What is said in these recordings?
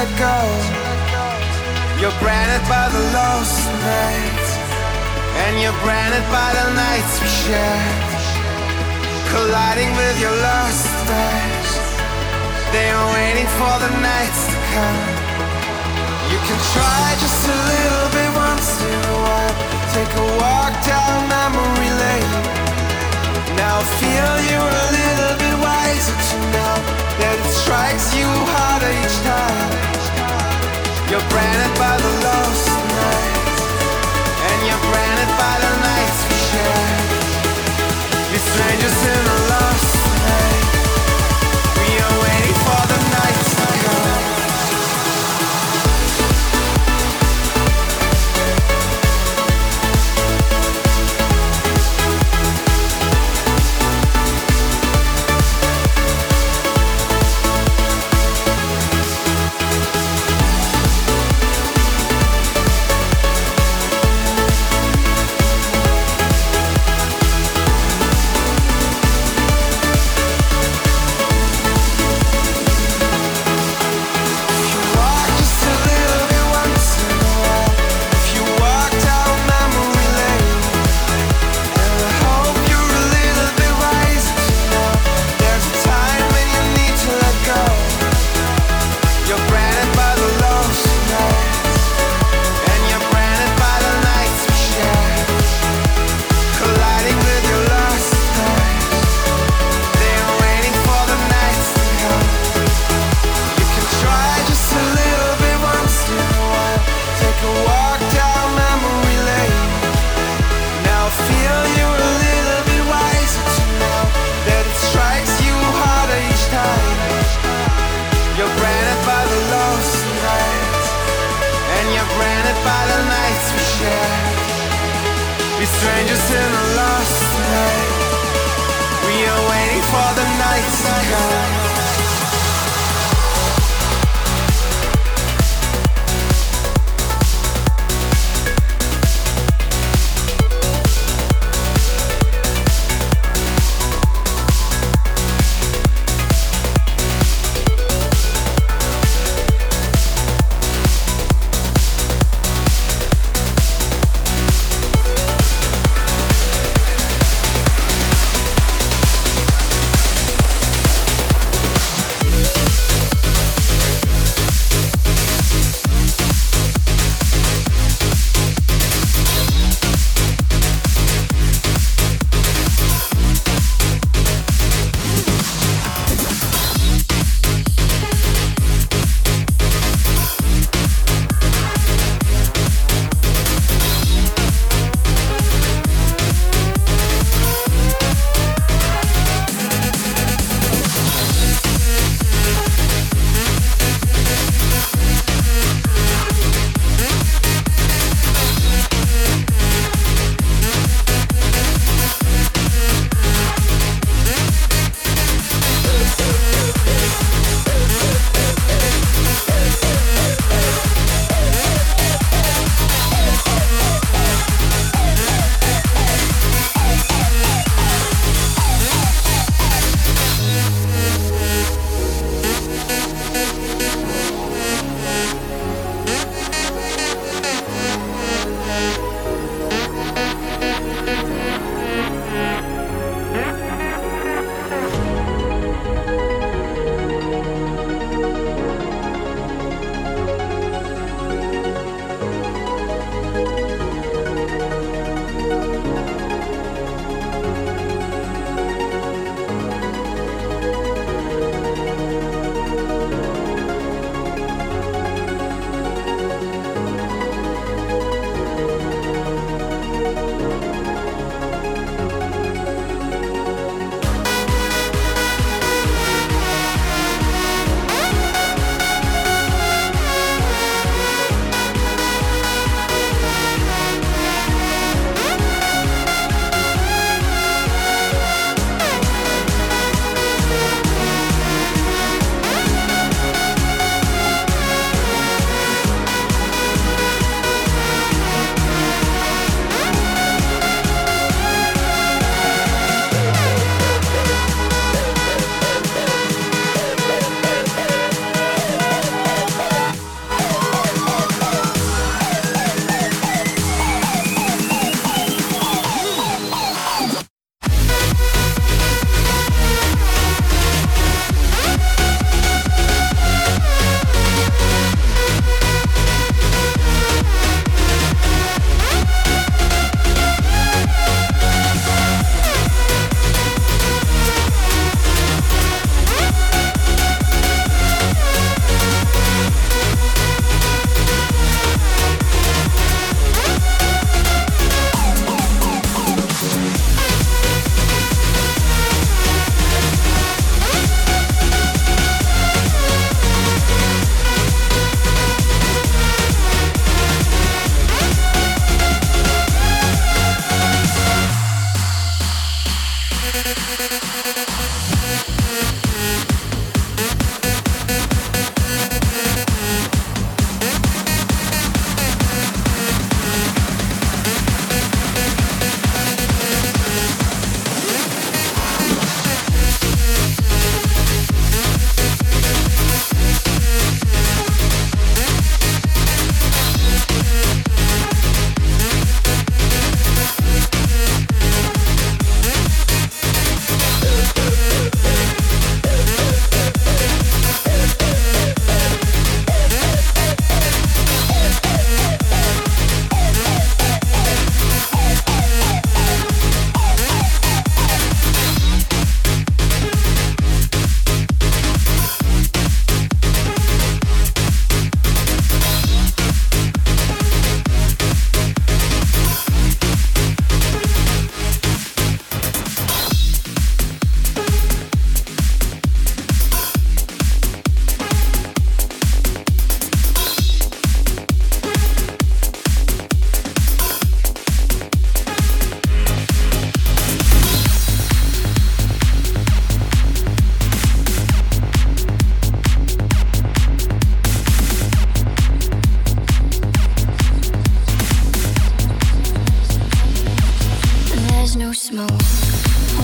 let go. You're branded by the lost nights, and you're branded by the nights we share. Colliding with your lost days, they are waiting for the nights to come. You can try just a little bit once in a while. Take a walk down memory lane. Now feel you're a little bit wiser to know that it strikes you harder each time. You're branded by the lost nights, and you're branded by the nights we share. We're strangers in a lost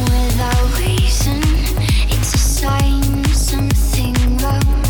without reason. It's a sign something wrong.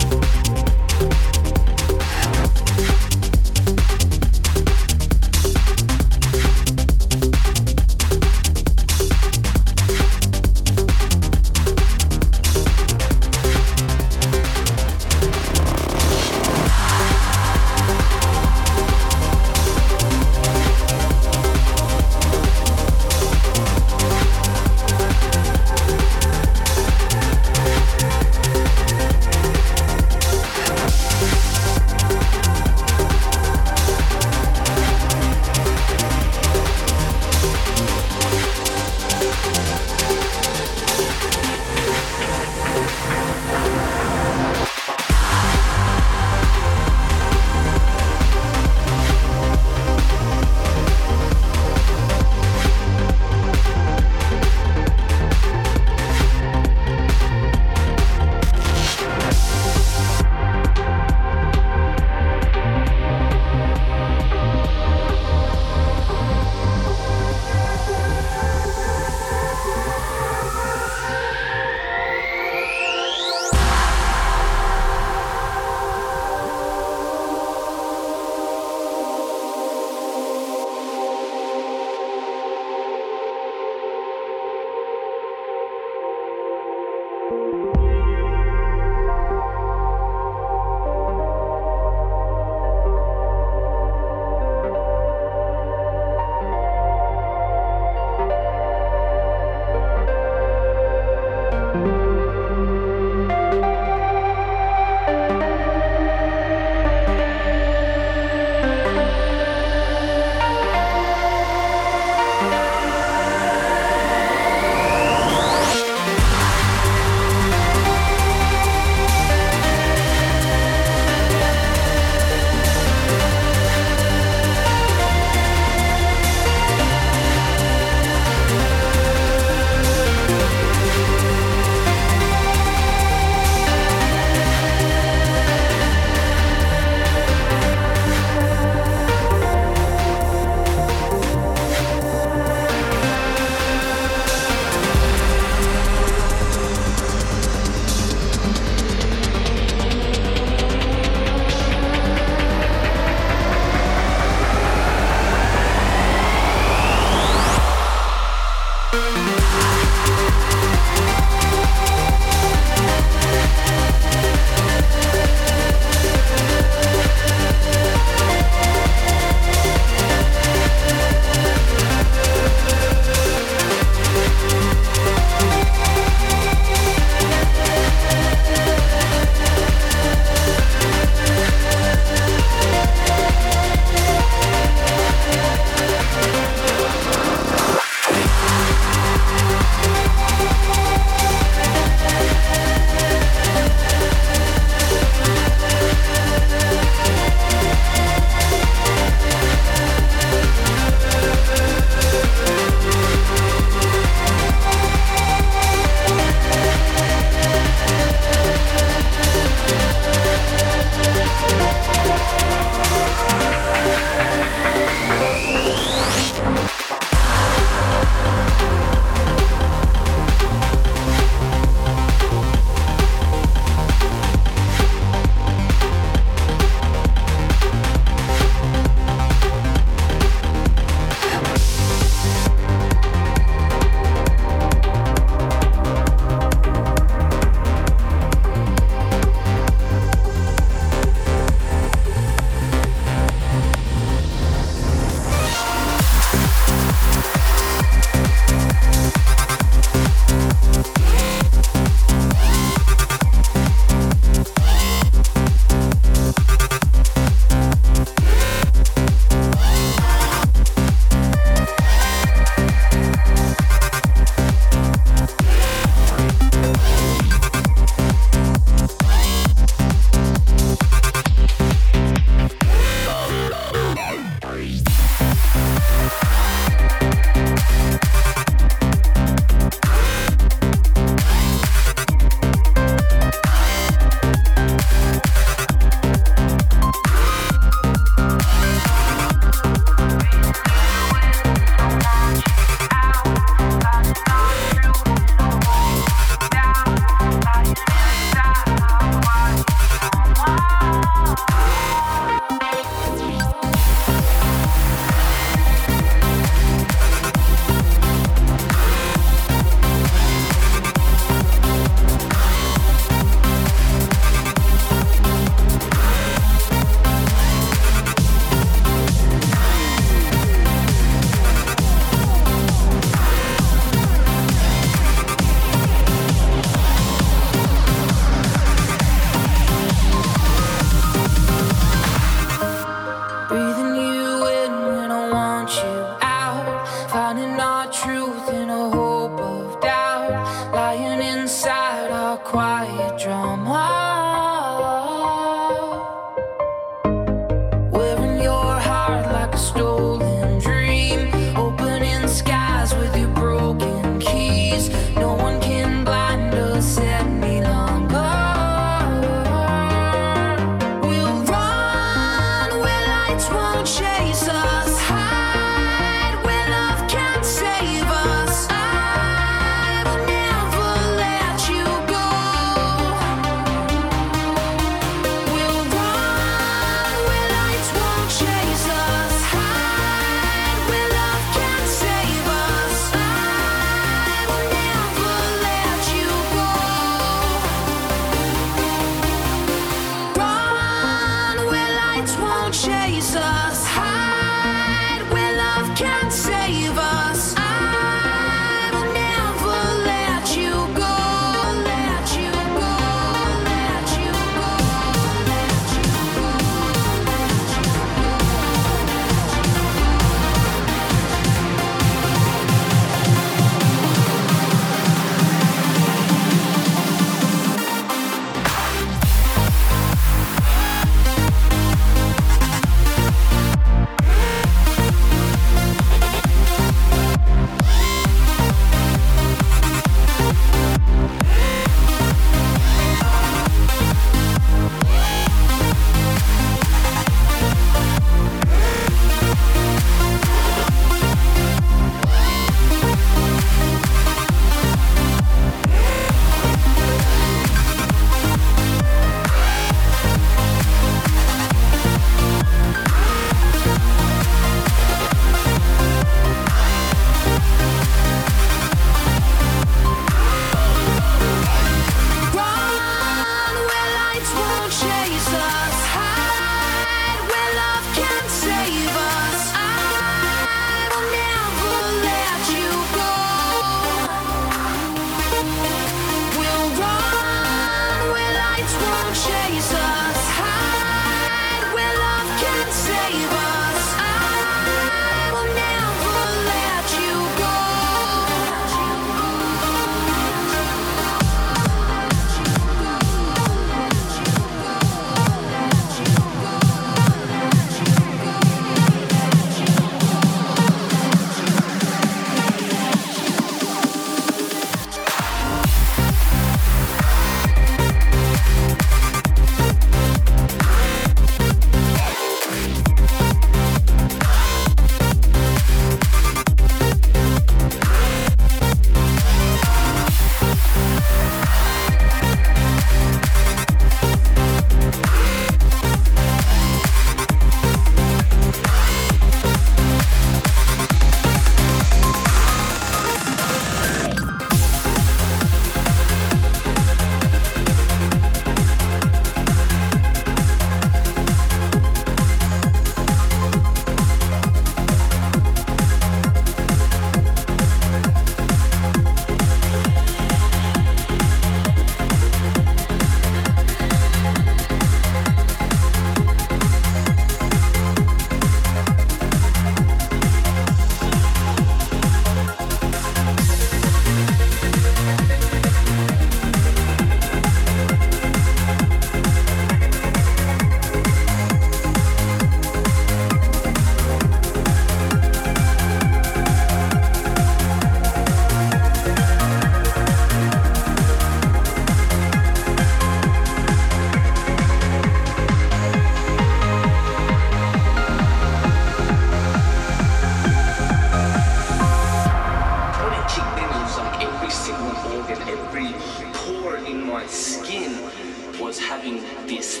skin was having this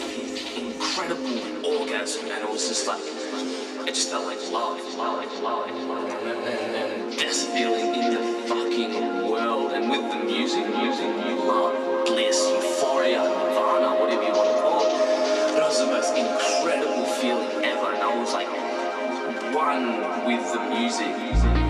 incredible orgasm, and it was just like, it just felt like love, love, love, love, and best feeling in the fucking world. And with the music, music, you love, bliss, euphoria, nirvana, whatever you want to call it. That was the most incredible feeling ever, and I was like one with the music.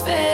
atmosphere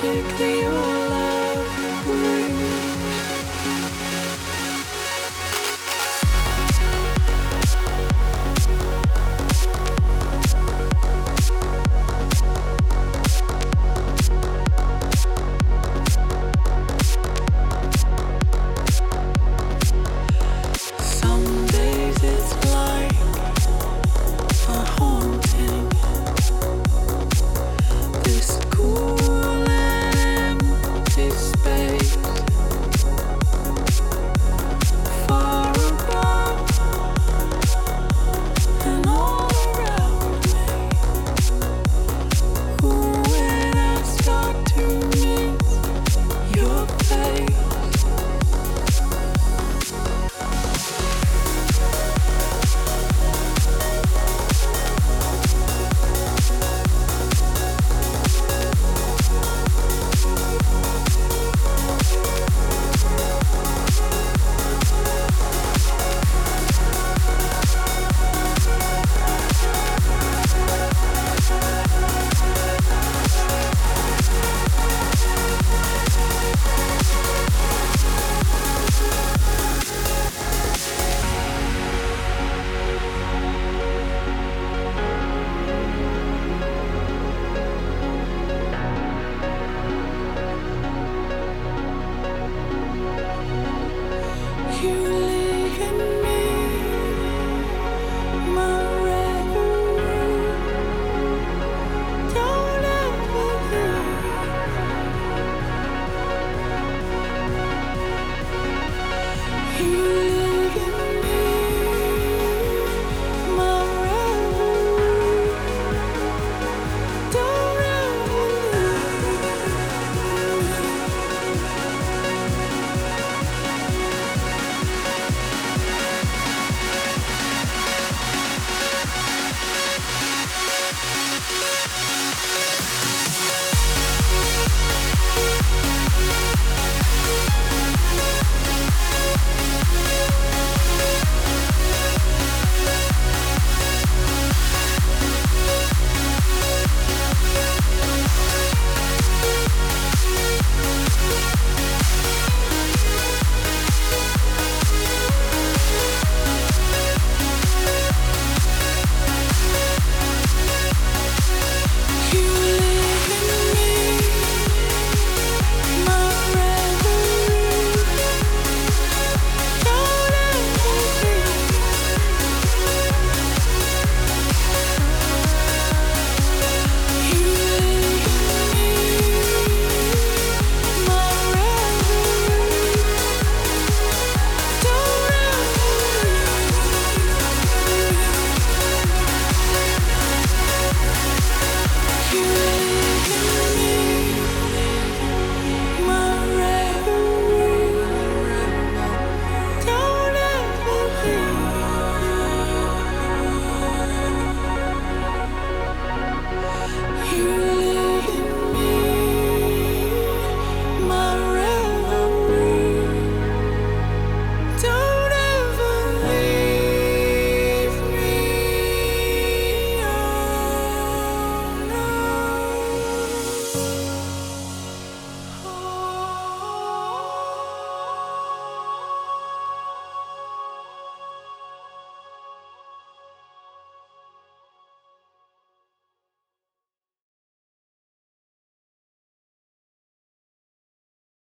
magic that you're.